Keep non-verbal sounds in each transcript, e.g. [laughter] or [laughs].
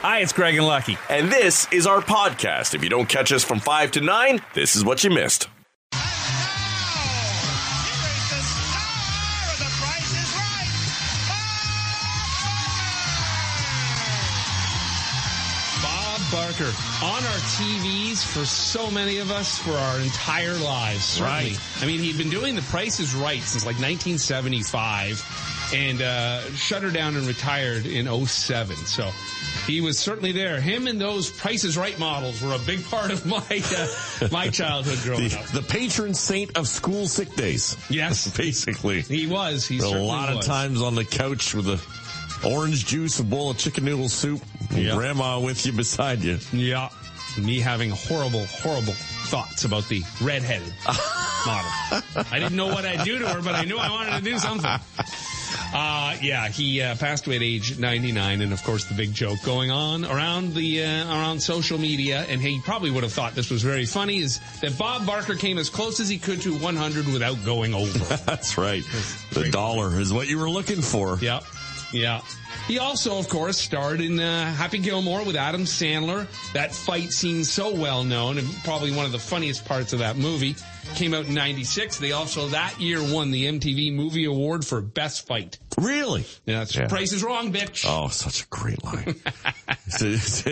Hi, it's Craig and Lucky. And this is our podcast. If you don't catch us from 5 to 9, this is what you missed. Bob Barker on our TVs for so many of us for our entire lives. Certainly. Right. I mean, he'd been doing The Price is Right since like 1975 and uh, shut her down and retired in 07. So he was certainly there. Him and those Price is Right models were a big part of my uh, my [laughs] childhood growing The, up. the patron saint of school sick days. Yes. [laughs] Basically. He was. He a lot was. of times on the couch with a orange juice, a bowl of chicken noodle soup, Yeah. grandma with you beside you. Yeah. Me having horrible, horrible thoughts about the redheaded [laughs] model. I didn't know what I'd do to her, but I knew I wanted to do something. Uh, yeah, he uh, passed away at age 99, and of course the big joke going on around the uh, around social media, and he probably would have thought this was very funny, is that Bob Barker came as close as he could to 100 without going over. [laughs] That's right. The dollar is what you were looking for. Yep. Yeah. He also, of course, starred in uh, Happy Gilmore with Adam Sandler. That fight scene so well known and probably one of the funniest parts of that movie. Came out in 96. They also that year won the MTV Movie Award for Best Fight. Really? Yeah, that's Yeah. Price is Wrong, bitch. Oh, such a great line. [laughs] it's, it's,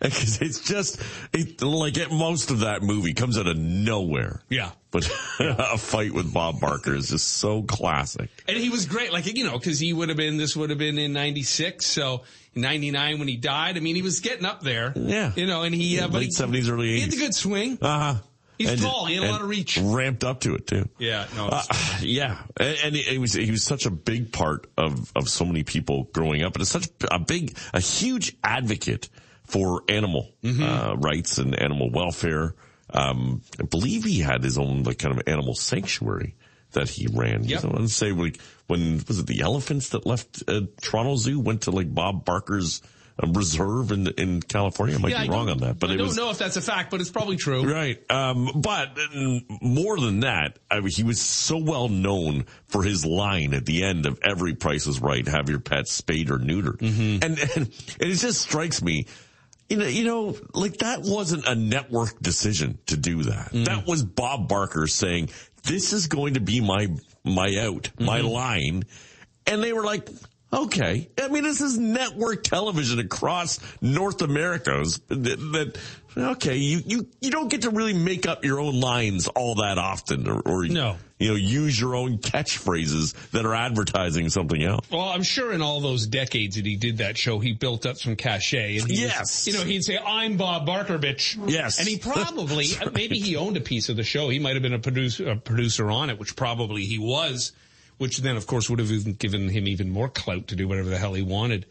it's, it's- just, it, like it, most of that movie comes out of nowhere. Yeah. But [laughs] a fight with Bob Barker is just so classic. And he was great, like, you know, cause he would have been, this would have been in 96. So 99 when he died, I mean, he was getting up there. Yeah. You know, and he, uh, Late he, 70s, early 80s. he had the good swing. Uh huh. He's tall. He had a lot of reach. Ramped up to it too. Yeah. No. Uh, [sighs] yeah, and, and was he was such a big part of of so many people growing up, and it's such a big, a huge advocate for animal Mm-hmm. uh, rights and animal welfare. Um, I believe he had his own like kind of animal sanctuary that he ran. Yep. I want to say like when was it the elephants that left uh, Toronto Zoo went to like Bob Barker's reserve in in California. I might Yeah, be I wrong on that, but I don't was know if that's a fact, but it's probably true. Right. Um, but uh, more than that, I mean, he was so well known for his line at the end of every Price is Right: "Have your pets spayed or neutered," Mm-hmm. and, and it just strikes me. You know, you know, like that wasn't a network decision to do that. Mm. That was Bob Barker saying, "This is going to be my my out, my Mm-hmm. line," and they were like, Okay. I mean, this is network television across North America's that, that okay, you, you, you don't get to really make up your own lines all that often or, or No. you know, use your own catchphrases that are advertising something else. Well, I'm sure in all those decades that he did that show, he built up some cachet. And he was- Yes. you know, he'd say, I'm Bob Barker, bitch. Yes. And he [laughs] probably, uh, maybe he owned a piece of the show. He might have been a producer, a producer on it, which probably he was, which then of course would have even given him even more clout to do whatever the hell he wanted.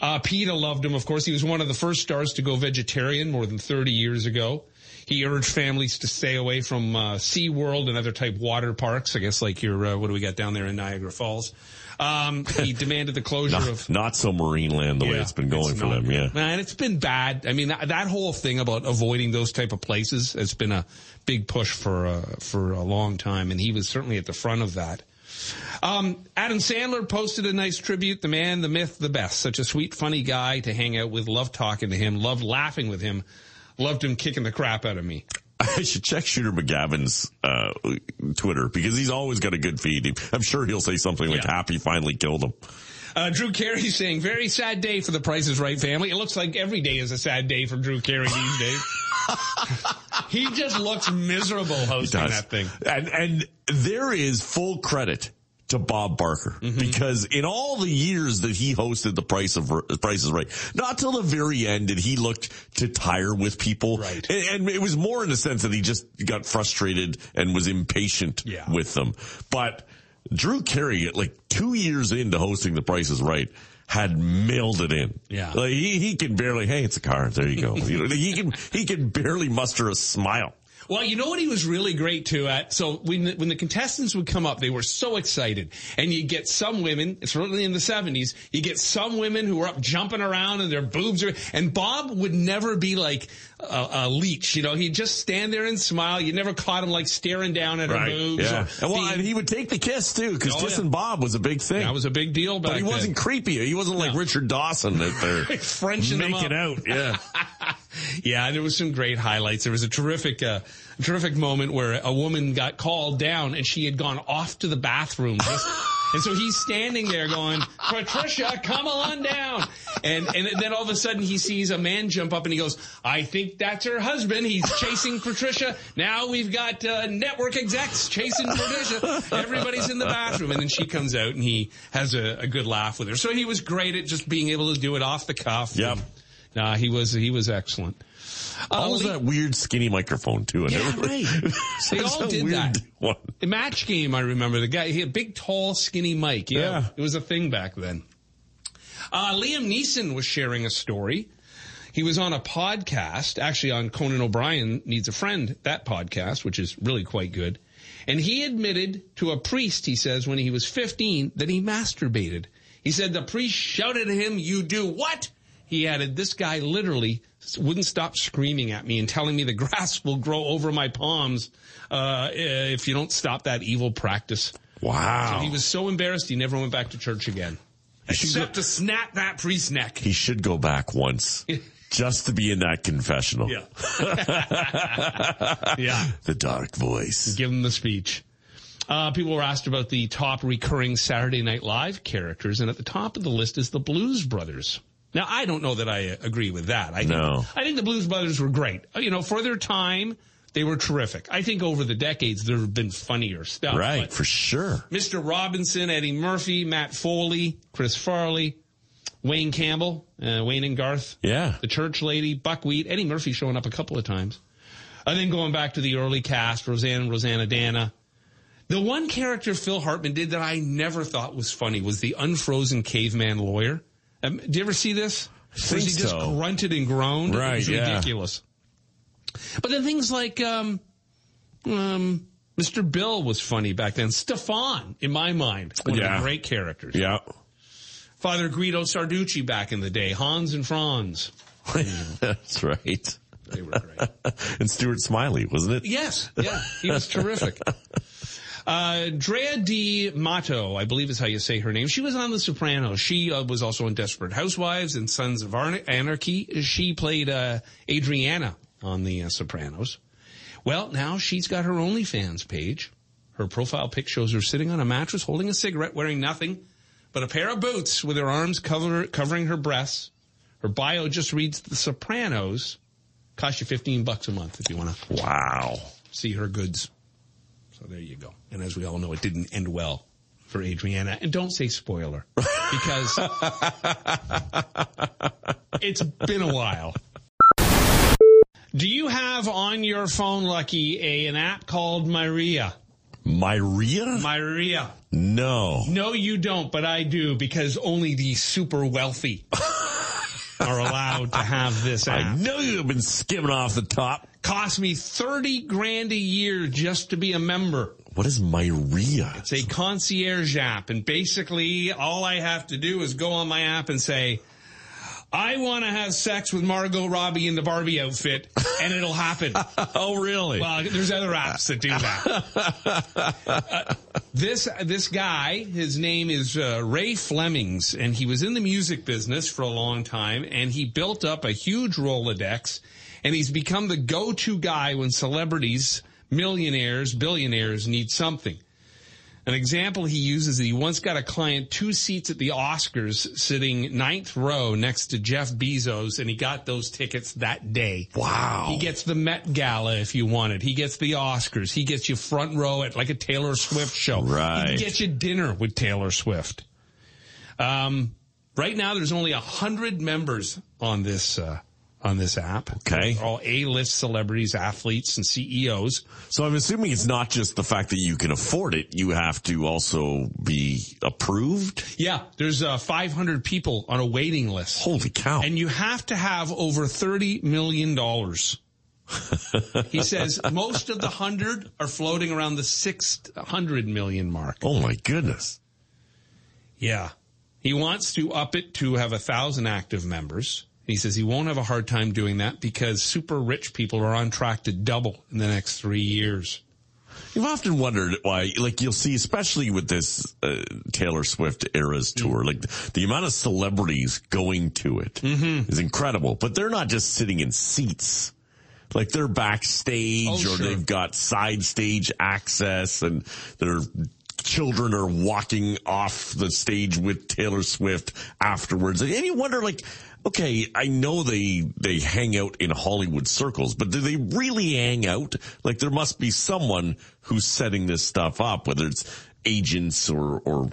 Uh, PETA loved him, of course. He was one of the first stars to go vegetarian more than 30 years ago. He urged families to stay away from uh, SeaWorld and other type water parks. I guess like your, uh, what do we got down there in Niagara Falls? Um, he [laughs] demanded the closure Not, of not so Marineland the way it's been going it's for not them. Yeah. Man, it's been bad. I mean, that, that whole thing about avoiding those type of places has been a big push for uh, for a long time, and he was certainly at the front of that. Um, Adam Sandler posted a nice tribute. The man, the myth, the best. Such a sweet, funny guy to hang out with. Loved talking to him. Loved laughing with him. Loved him kicking the crap out of me. [laughs] I should check Shooter McGavin's uh, Twitter because he's always got a good feed. I'm sure he'll say something like Yeah. "Happy finally killed him." Uh, Drew Carey saying, very sad day for the Price is Right family. It looks like every day is a sad day for Drew Carey these days. [laughs] he just looks miserable hosting that thing. And and there is full credit to Bob Barker Mm-hmm. because in all the years that he hosted the Price of Price is Right, not till the very end did he look to tire with people. Right. And, and it was more in the sense that he just got frustrated and was impatient Yeah. with them. But Drew Carey, like two years into hosting the Price is Right. Had mailed it in. Yeah. Like he, he can barely, hey, it's a car. There you go. [laughs] you know, he can, he can barely muster a smile. Well, you know what he was really great too at? So when the, when the contestants would come up, they were so excited. And you get some women, it's really in the 70s, you get some women who are up jumping around and their boobs are, and Bob would never be like a, a leech, you know, he'd just stand there and smile. You never caught him like staring down at her boobs. Yeah. And well, and he would take the kiss too, because Oh, kissing yeah. Bob was a big thing. that was a big deal back but he then. wasn't creepy. He wasn't like No. Richard Dawson that they're [laughs] Frenching them making out. Yeah. [laughs] Yeah, there was some great highlights. There was a terrific, uh, terrific moment where a woman got called down and she had gone off to the bathroom. [laughs] Just- and so he's standing there going, Patricia, come on down. And, and then all of a sudden he sees a man jump up and he goes, I think that's her husband. He's chasing Patricia. Now we've got, uh, network execs chasing Patricia. Everybody's in the bathroom. And then she comes out and he has a, a good laugh with her. So he was great at just being able to do it off the cuff. Yep. Nah, he was, he was excellent. Uh, Lee- that weird skinny microphone too. Yeah, right. [laughs] They all did that. One. The match game, I remember the guy. He had a big, tall, skinny mic. Yeah, Yeah. it was a thing back then. Uh, Liam Neeson was sharing a story. He was on a podcast, actually on Conan O'Brien Needs a Friend, that podcast, which is really quite good. And he admitted to a priest, he says, when he was 15, that he masturbated. He said the priest shouted at him, you do what? He added, this guy literally wouldn't stop screaming at me and telling me the [laughs] grass will grow over my palms uh, if you don't stop that evil practice. Wow. He was so embarrassed he never went back to church again. Except to snap that priest's neck. he should go back once [laughs] just to be in that confessional. Yeah. [laughs] yeah. The dark voice. Give him the speech. Uh, people were asked about the top recurring Saturday Night Live characters, and at the top of the list is the Blues Brothers. Now, I don't know that I uh, agree with that. I think, No. I think the Blues Brothers were great. Uh, You know, for their time, they were terrific. I think over the decades, there have been funnier stuff. Right, for sure. Mr. Robinson, Eddie Murphy, Matt Foley, Chris Farley, Wayne Campbell, uh, Wayne and Garth, Yeah. the church lady, Buckwheat, Eddie Murphy showing up a couple of times. And then going back to the early cast, Roseanne and Roseannadanna. The one character Phil Hartman did that I never thought was funny was the unfrozen caveman lawyer. Um, do you ever see this? Where think he just so. grunted and groaned. it Right, was yeah. ridiculous. But then things like um, um, Mr. Bill was funny back then. Stefon, in my mind, one of the great characters. Yeah. Father Guido Sarducci back in the day. Hans and Franz. [laughs] That's right. They were great. [laughs] And Stuart Smalley, wasn't it? Yes, yeah, he was terrific. [laughs] Uh, Drea de Matteo, I believe is how you say her name. She was on The Sopranos. She uh, was also in Desperate Housewives and Sons of Ar- Anarchy. She played uh, Adriana on The uh, Sopranos. Well, now she's got her OnlyFans page. Her profile pic shows her sitting on a mattress, holding a cigarette, wearing nothing but a pair of boots with her arms cover, covering her breasts. Her bio just reads The Sopranos. Cost you 15 bucks a month if you want to Wow. see her goods. So there you go. And as we all know, it didn't end well for Adriana. And don't say spoiler [laughs] because it's been a while. Do you have on your phone, Lucky, a, an app called Myria? Myria? Myria. No. No, you don't, but I do because only the super wealthy [laughs] are allowed to have this I know you have been skimming off the top. Cost me 30 grand a year just to be a member. What is Myria? It's a concierge app, and basically all I have to do is go on my app and say, I want to have sex with Margot Robbie in the Barbie outfit, and it'll happen. [laughs] oh, really? Well, there's other apps that do that. [laughs] Uh, this this guy, his name is uh, Ray Flemings, and he was in the music business for a long time, and he built up a huge Rolodex, and he's become the go-to guy when celebrities, millionaires, billionaires need something. An example he uses, is he once got a client two seats at the Oscars sitting ninth row next to Jeff Bezos, and he got those tickets that day. wow. He gets the Met Gala if you want it. He gets the Oscars. He gets you front row at like a Taylor Swift show. Right. can get you dinner with Taylor Swift. Um, right now there's only a hundred members on this, uh, on this app. Okay. All A-list celebrities, athletes, and CEOs. so I'm assuming it's not just the fact that you can afford it. You have to also be approved. Yeah, there's uh, 500 people on a waiting list. Holy cow. And you have to have over $30 million [laughs] he says most of the hundred are floating around the 600 million mark. Oh my goodness. Yeah. He wants to up it to have a thousand active members. He says he won't have a hard time doing that because super rich people are on track to double in the next three years. You've often wondered why, like you'll see, especially with this uh, Taylor Swift Eras tour, mm-hmm. like the, the, amount of celebrities going to it mm-hmm. is incredible. But they're not just sitting in seats. Like they're backstage oh, or sure. they've got side stage access and their children are walking off the stage with Taylor Swift afterwards. And you wonder like, okay, I know they they hang out in Hollywood circles, but do they really hang out? Like there must be someone who's setting this stuff up, whether it's agents or or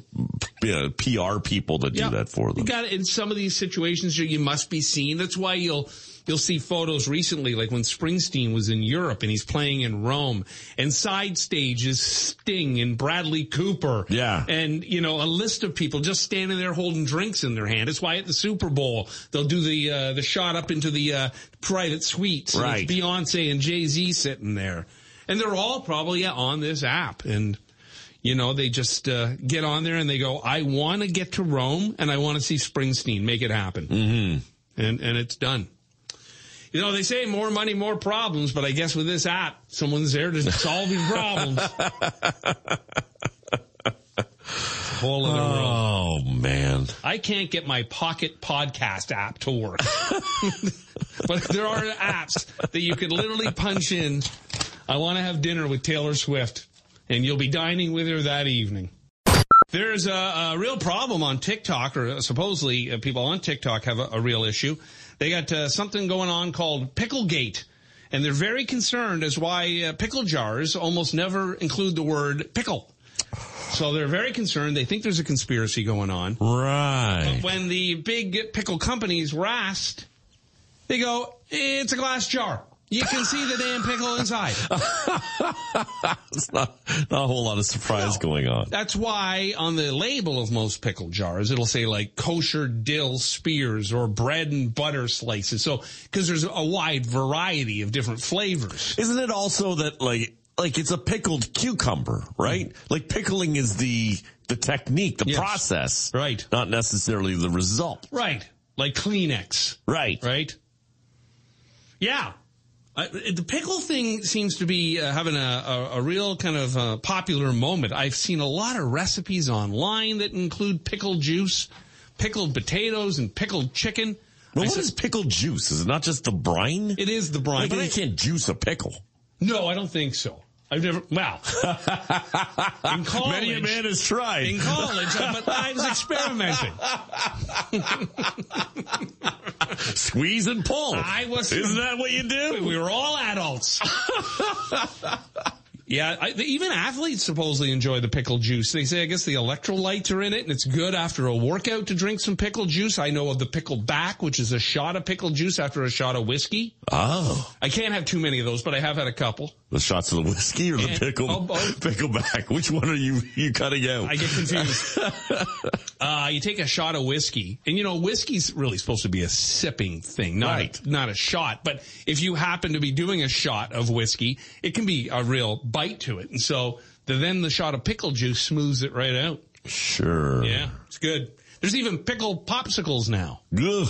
you uh, know, PR people that do that for them. You got it. in some of these situations you must be seen. That's why you'll you'll see photos recently, like when Springsteen was in Europe and he's playing in Rome, and side stage is Sting and Bradley Cooper. Yeah. And, you know, a list of people just standing there holding drinks in their hand. It's why at the Super Bowl, they'll do the, uh, the shot up into the, uh, private suites. Right. Beyonce and Jay-Z sitting there. And they're all probably yeah, on this app. And, you know, they just uh, get on there and they go, I want to get to Rome and I want to see Springsteen. Make it happen. Mm-hmm. And, and it's done. You know, they say more money, more problems, but I guess with this app, someone's there to solve your problems. [laughs] Whole other oh, world. man. I can't get my pocket podcast app to work. [laughs] but there are apps that you could literally punch in. I want to have dinner with Taylor Swift, and you'll be dining with her that evening. There's a, a real problem on TikTok, or supposedly uh, people on TikTok have a, a real issue. They got uh, something going on called Picklegate. And they're very concerned as why uh, pickle jars almost never include the word pickle. So they're very concerned. They think there's a conspiracy going on. Right. But when the big pickle companies were asked, they go, it's a glass jar. You can see the damn pickle inside. [laughs] It's not, not a whole lot of surprise no. going on. That's why on the label of most pickle jars, it'll say like kosher dill spears or bread and butter slices. So, cause there's a wide variety of different flavors. Isn't it also that like, like it's a pickled cucumber, right? Mm. Like pickling is the, the technique, the yes. process. Right. Not necessarily the result. Right. Like Kleenex. Right. Right. Yeah. Uh, the pickle thing seems to be uh, having a, a, a, real kind of uh, popular moment. I've seen a lot of recipes online that include pickle juice, pickled potatoes, and pickled chicken. Well, what said, is pickled juice? Is it not just the brine? It is the brine. Like, but you can't juice a pickle. No, I don't think so. I've never, well, [laughs] in college. Many a man has tried. In college, but I was experimenting. [laughs] [laughs] Squeeze and pull. I was. Isn't that what you do? We were all adults. [laughs] Yeah, I, even athletes supposedly enjoy the pickle juice. They say, I guess the electrolytes are in it, and it's good after a workout to drink some pickle juice. I know of the pickle back, which is a shot of pickle juice after a shot of whiskey. Oh. I can't have too many of those, but I have had a couple. The shots of the whiskey or the and, pickle, oh, [laughs] pickle back? Which one are you, you cutting out? I get confused. [laughs] uh, you take a shot of whiskey, and you know, whiskey's really supposed to be a sipping thing, not, right. not a shot. But if you happen to be doing a shot of whiskey, it can be a real bite to it. And so the, then the shot of pickle juice smooths it right out. Sure. Yeah, it's good. There's even pickle popsicles now. Ugh.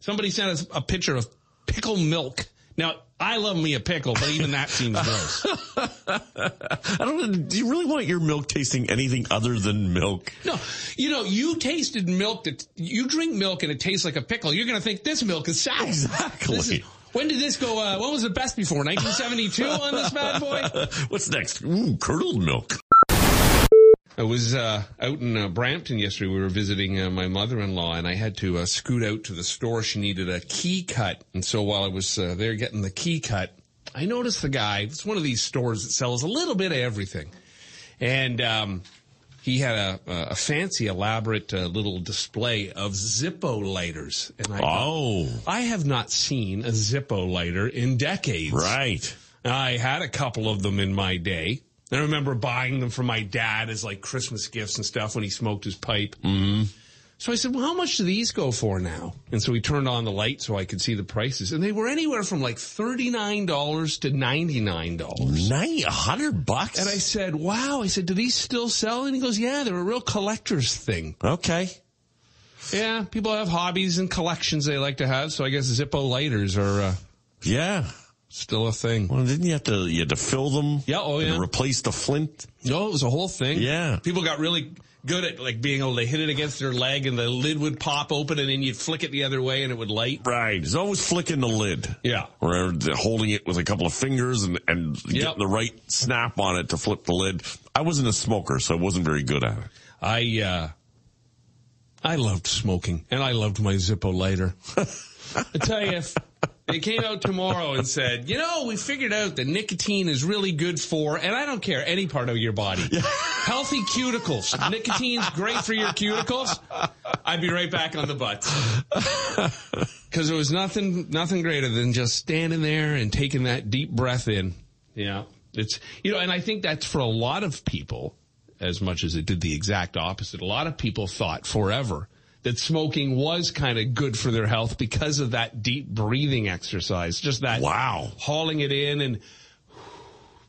Somebody sent us a picture of pickle milk. Now, I love me a pickle, but even that seems [laughs] gross. I don't. Do you really want your milk tasting anything other than milk? No. You know, you tasted milk that you drink milk and it tastes like a pickle. You're going to think this milk is sour. Exactly. When did this go? Uh, when was the best before? 1972 on this bad boy? [laughs] What's next? Ooh, curdled milk. I was uh, out in uh, Brampton yesterday. We were visiting uh, my mother-in-law, and I had to uh, scoot out to the store. She needed a key cut, and so while I was uh, there getting the key cut, I noticed the guy. It's one of these stores that sells a little bit of everything, and um, he had a, a fancy, elaborate uh, little display of Zippo lighters. And I, oh, I have not seen a Zippo lighter in decades. Right. I had a couple of them in my day. I remember buying them for my dad as like Christmas gifts and stuff when he smoked his pipe. Mm-hmm. So I said, well, how much do these go for now? And so he turned on the light so I could see the prices. And they were anywhere from like $39 to $99. Nine, a hundred bucks? And I said, wow. I said, do these still sell? And he goes, yeah, they're a real collector's thing. Okay. Yeah, people have hobbies and collections they like to have. So I guess Zippo lighters are uh, Yeah. Still a thing. Well, didn't you have to, you had to fill them? Yeah, oh, and yeah. replace the flint? No, it was a whole thing. Yeah. People got really good at like being able to hit it against their leg and the lid would pop open and then you'd flick it the other way and it would light. Right. It's always flicking the lid. Yeah. Or holding it with a couple of fingers and, and Yep. getting the right snap on it to flip the lid. I wasn't a smoker, so I wasn't very good at it. I, uh, I loved smoking and I loved my Zippo lighter. [laughs] I tell you, if they came out tomorrow and said, you know, we figured out that nicotine is really good for, and I don't care, any part of your body. Healthy cuticles. Nicotine's great for your cuticles. I'd be right back on the butts. Cause there was nothing, nothing greater than just standing there and taking that deep breath in. Yeah. It's, you know, and I think that's for a lot of people, as much as it did the exact opposite. A lot of people thought forever that smoking was kind of good for their health because of that deep breathing exercise. Just that Wow. hauling it in and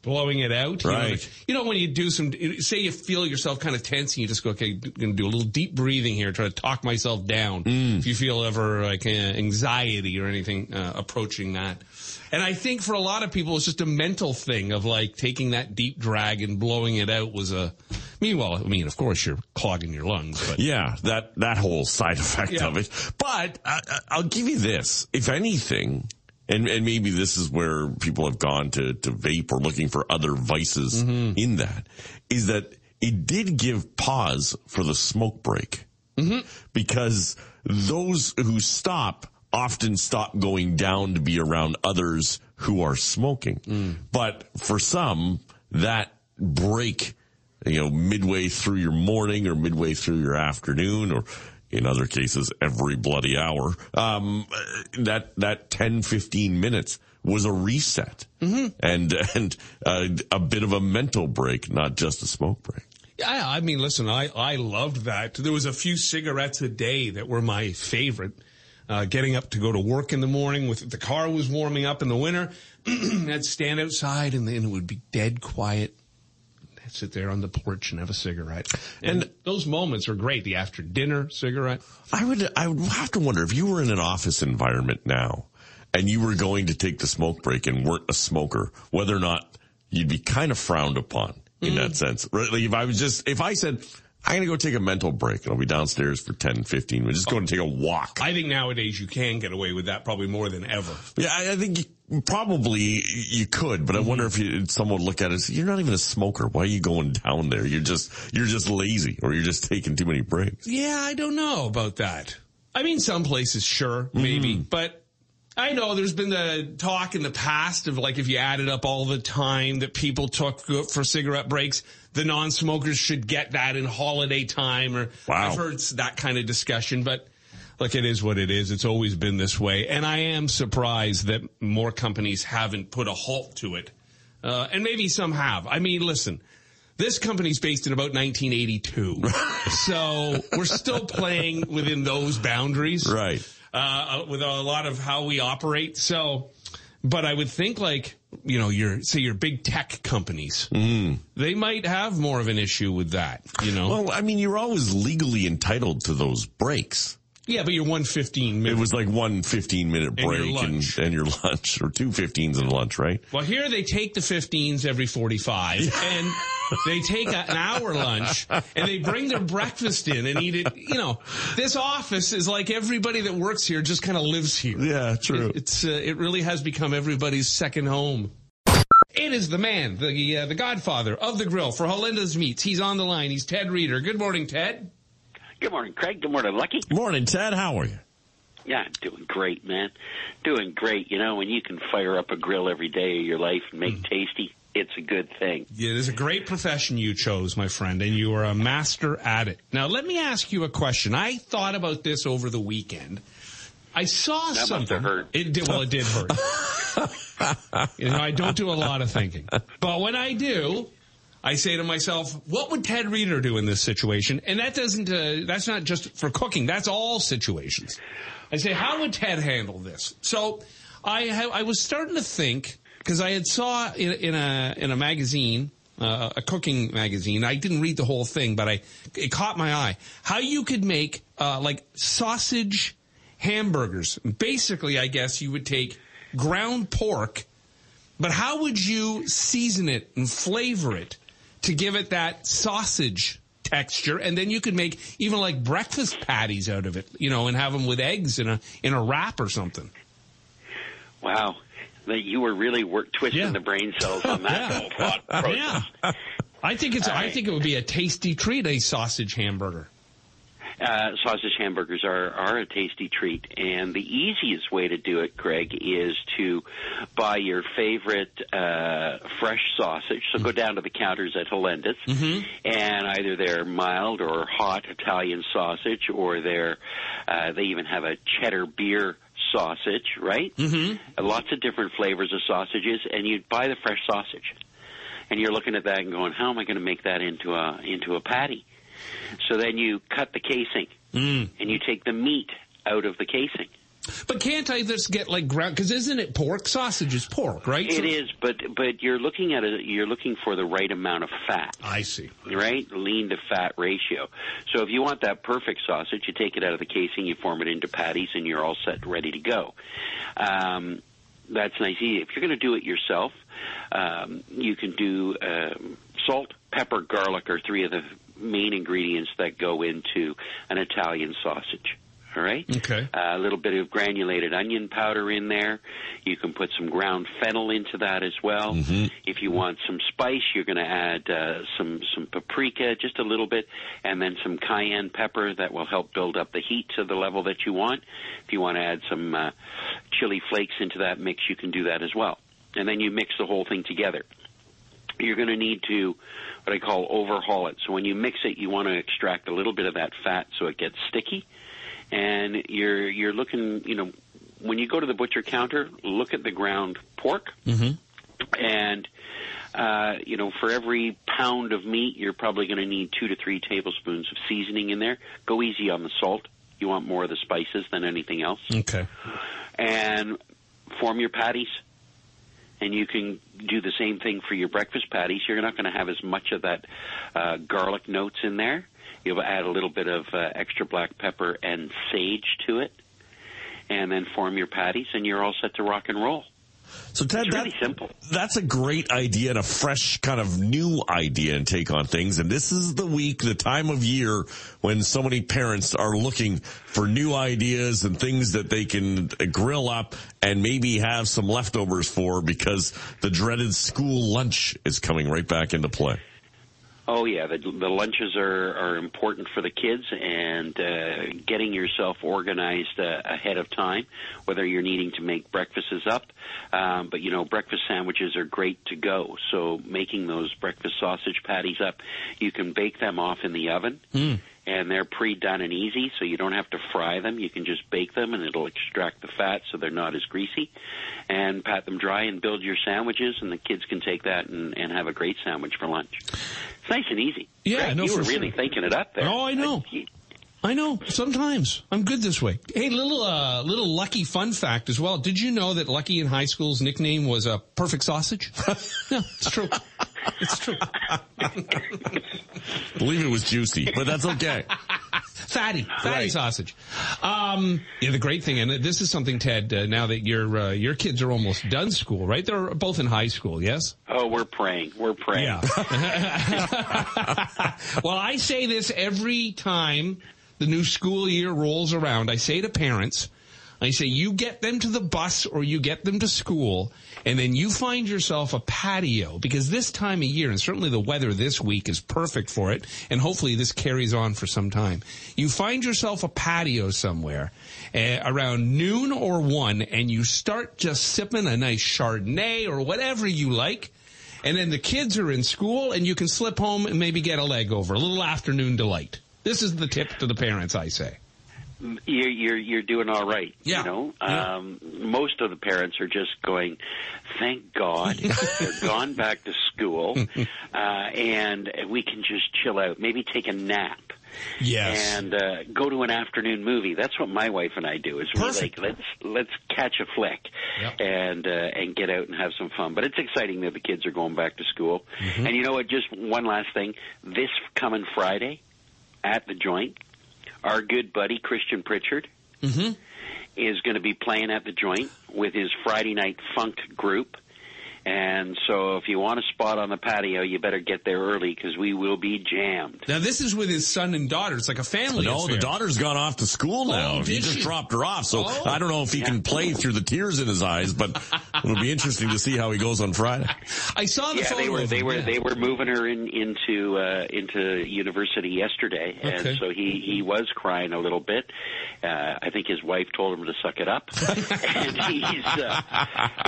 blowing it out. You know, Right. you know, when you do some, say you feel yourself kind of tense and you just go, okay, I'm going to do a little deep breathing here, try to talk myself down. If you feel ever like uh, anxiety or anything uh, approaching that. And I think for a lot of people, it's just a mental thing of like taking that deep drag and blowing it out was a, meanwhile, I mean, of course you're clogging your lungs, but Yeah, that that whole side effect Yeah. of it. But I, I- I'll give you this: if anything, and and maybe this is where people have gone to to vape or looking for other vices mm-hmm. in that, is that it did give pause for the smoke break. Mm-hmm. Because those who stop often stop going down to be around others who are smoking. Mm. But for some, that break, you know, midway through your morning or midway through your afternoon or in other cases, every bloody hour, um, that, that 10, 15 minutes was a reset and, and uh, a bit of a mental break, not just a smoke break. Yeah, I mean, listen, I, I loved that. There was a few cigarettes a day that were my favorite. Uh, getting up to go to work in the morning with the car was warming up in the winter. [clears throat] I'd stand outside and then it would be dead quiet. Sit there on the porch and have a cigarette. And, And- those moments are great. The after dinner cigarette. I would, I would have to wonder if you were in an office environment now and you were going to take the smoke break and weren't a smoker, whether or not you'd be kind of frowned upon in that mm. sense. Right? Like if I was just, if I said, I'm going to go take a mental break and I'll be downstairs for 10, 15, we're just going to take a walk. I think nowadays you can get away with that probably more than ever. Yeah, I, I think you, probably you could, but I mm-hmm. wonder if you, someone would look at it and say, you're not even a smoker. Why are you going down there? You're just, you're just lazy or you're just taking too many breaks. Yeah, I don't know about that. I mean, some places, sure, mm-hmm. maybe, but I know there's been the talk in the past of like if you added up all the time that people took for cigarette breaks, the non-smokers should get that in holiday time or Wow. I've heard that kind of discussion, but look, it is what it is. It's always been this way. And I am surprised that more companies haven't put a halt to it. Uh, and maybe some have. I mean, listen, this company's based in about 1982. [laughs] so we're still playing within those boundaries. Right. Uh, with a lot of how we operate. So, but I would think like, you know, your, say your big tech companies, they might have more of an issue with that, you know? Well, I mean, you're always legally entitled to those breaks. Yeah, but you're 115 It was like one 15 minute break and, lunch. and your [laughs] lunch or two 15s and lunch, right? Well, here they take the 15s every 45 and they take an hour lunch and they bring their breakfast in and eat it. You know, this office is like everybody that works here just kind of lives here. Yeah, true. It's, uh, it really has become everybody's second home. It is the man, the, uh, the godfather of the grill for Halenda's Meats. He's on the line. He's Ted Reader. Good morning, Ted. Good morning, Craig. Good morning, Lucky. Morning, Ted. How are you? Yeah, I'm doing great, man. Doing great. You know, when you can fire up a grill every day of your life and make mm. tasty, it's a good thing. Yeah, it is a great profession you chose, my friend, and you are a master at it. Now, let me ask you a question. I thought about this over the weekend. I saw That something. hurt. It did, well, it did hurt. [laughs] you know, I don't do a lot of thinking, but when I do, I say to myself, what would Ted Reader do in this situation? And that doesn't, uh, that's not just for cooking. That's all situations. I say, how would Ted handle this? So I, ha- I was starting to think, because I had saw in, in a, in a magazine, uh, a cooking magazine. I didn't read the whole thing, but I, it caught my eye. How you could make, uh, like sausage hamburgers. Basically, I guess you would take ground pork, but how would you season it and flavor it to give it that sausage texture? And then you could make even like breakfast patties out of it, you know, and have them with eggs in a in a wrap or something. Wow, that you were really work twisting Yeah. the brain cells on that Yeah. whole thought [laughs] process. Yeah. I think it's. I Right. think it would be a tasty treat, a sausage hamburger. Uh, sausage hamburgers are, are a tasty treat, and the easiest way to do it, Craig, is to buy your favorite uh, fresh sausage. So go down to the counters at Halenda's, and either their mild or hot Italian sausage, or their uh, they even have a cheddar beer sausage, right? Mm-hmm. Lots of different flavors of sausages, and you buy the fresh sausage, and you're looking at that and going, "How am I going to make that into a into a patty?" So then you cut the casing Mm. and you take the meat out of the casing. But can't I just get like ground? Because isn't it pork? Sausage is pork, right? So- It is, but but you're looking at it. You're looking for the right amount of fat, I see. right? Lean to fat ratio. So if you want that perfect sausage, you take it out of the casing, you form it into patties, and you're all set, ready to go. Um, that's nice. If you're going to do it yourself, um, you can do um, salt, pepper, garlic are three of the main ingredients that go into an Italian sausage. All right. Okay. Uh, a little bit of granulated onion powder in there. You can put some ground fennel into that as well. If you want some spice, you're going to add uh, some some paprika, just a little bit, and then some cayenne pepper that will help build up the heat to the level that you want. If you want to add some uh, chili flakes into that mix, you can do that as well. And then you mix the whole thing together. You're going to need to what I call overhaul it. So when you mix it, you want to extract a little bit of that fat so it gets sticky and you're you're looking, you know, when you go to the butcher counter, look at the ground pork, and uh, you know, for every pound of meat, you're probably going to need two to three tablespoons of seasoning in there. Go easy on the salt. You want more of the spices than anything else, Okay. and form your patties. And you can do the same thing for your breakfast patties. You're not going to have as much of that uh, garlic notes in there. You'll add a little bit of uh, extra black pepper and sage to it, and then form your patties, and you're all set to rock and roll. So Ted, It's really that- simple. that's a great idea and a fresh kind of new idea and take on things. And this is the week, the time of year when so many parents are looking for new ideas and things that they can grill up and maybe have some leftovers for because the dreaded school lunch is coming right back into play. Oh yeah, the, the lunches are are important for the kids, and uh, getting yourself organized uh, ahead of time, whether you're needing to make breakfasts up, um, but you know breakfast sandwiches are great to go. So making those breakfast sausage patties up, you can bake them off in the oven. And they're pre-done and easy, so you don't have to fry them. You can just bake them, and it'll extract the fat, so they're not as greasy. And pat them dry, and build your sandwiches, and the kids can take that and, and have a great sandwich for lunch. It's nice and easy. Yeah, Craig, no, you for were really sure. thinking it up there. Oh, I know. You- I know. Sometimes I'm good this way. Hey, little uh, little Lucky fun fact as well. Did you know that Lucky in high school's nickname was a perfect sausage? [laughs] yeah, it's true. It's true. [laughs] believe it was juicy, but that's okay. Fatty, fatty Right. sausage. Um, yeah, the great thing, and this is something, Ted. Uh, now that your uh, your kids are almost done school, right? They're both in high school. Yes. Oh, we're praying. We're praying. Yeah. [laughs] well, I say this every time the new school year rolls around. I say to parents, I say, you get them to the bus or you get them to school, and then you find yourself a patio because this time of year, and certainly the weather this week is perfect for it, and hopefully this carries on for some time. You find yourself a patio somewhere uh, around noon or one, and you start just sipping a nice Chardonnay or whatever you like. And then the kids are in school and you can slip home and maybe get a leg over, a little afternoon delight. This is the tip to the parents, I say. You're you're you're doing all right. Yeah. You know, Yeah. um, most of the parents are just going, "Thank God they're [laughs] gone back to school, uh, and we can just chill out. Maybe take a nap." Yes. and uh, go to an afternoon movie. That's what my wife and I do. Is we Perfect. like let's let's catch a flick Yep. and uh, and get out and have some fun. But it's exciting that the kids are going back to school. Mm-hmm. And you know what? Just one last thing. This coming Friday at the joint, our good buddy Christian Pritchard Mm-hmm. is going to be playing at the joint with his Friday night funk group. And so, if you want a spot on the patio, you better get there early because we will be jammed. Now this is with his son and daughter. It's like a family. No, affair. the daughter's gone off to school now. Oh, he just she? dropped her off, so Oh. I don't know if he can play through the tears in his eyes, but [laughs] it'll be interesting to see how he goes on Friday. I saw the yeah, photo. they were they were yeah. they were moving her in into uh, into university yesterday, Okay. and so he he was crying a little bit. Uh, I think his wife told him to suck it up, [laughs] and he's uh,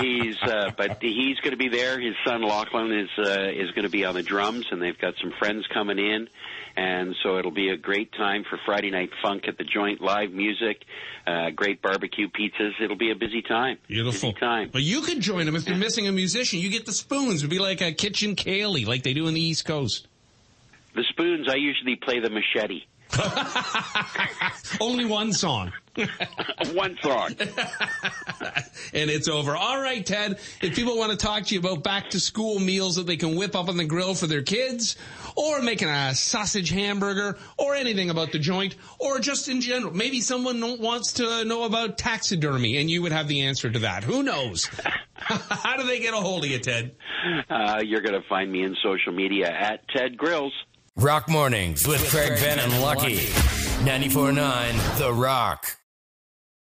he's uh, but he's going to be there. His son Lachlan is uh, is going to be on the drums, and they've got some friends coming in. And so it'll be a great time for Friday night funk at the joint, live music, uh, great barbecue pizzas. It'll be a busy time. Beautiful. Busy time. But you could join them if you're missing a musician. You get the spoons. It'd be like a kitchen ceilidh, like they do in the East Coast. The spoons, I usually play the machete. [laughs] Only one song. [laughs] One song. [laughs] and it's over. All right, Ted. If people want to talk to you about back to school meals that they can whip up on the grill for their kids, or making a sausage hamburger, or anything about the joint, or just in general, maybe someone wants to know about taxidermy, and you would have the answer to that. Who knows? [laughs] How do they get a hold of you, Ted? Uh, you're going to find me in social media at Ted Grills. Rock Mornings with Craig Venn and Lucky. 94.9 The Rock.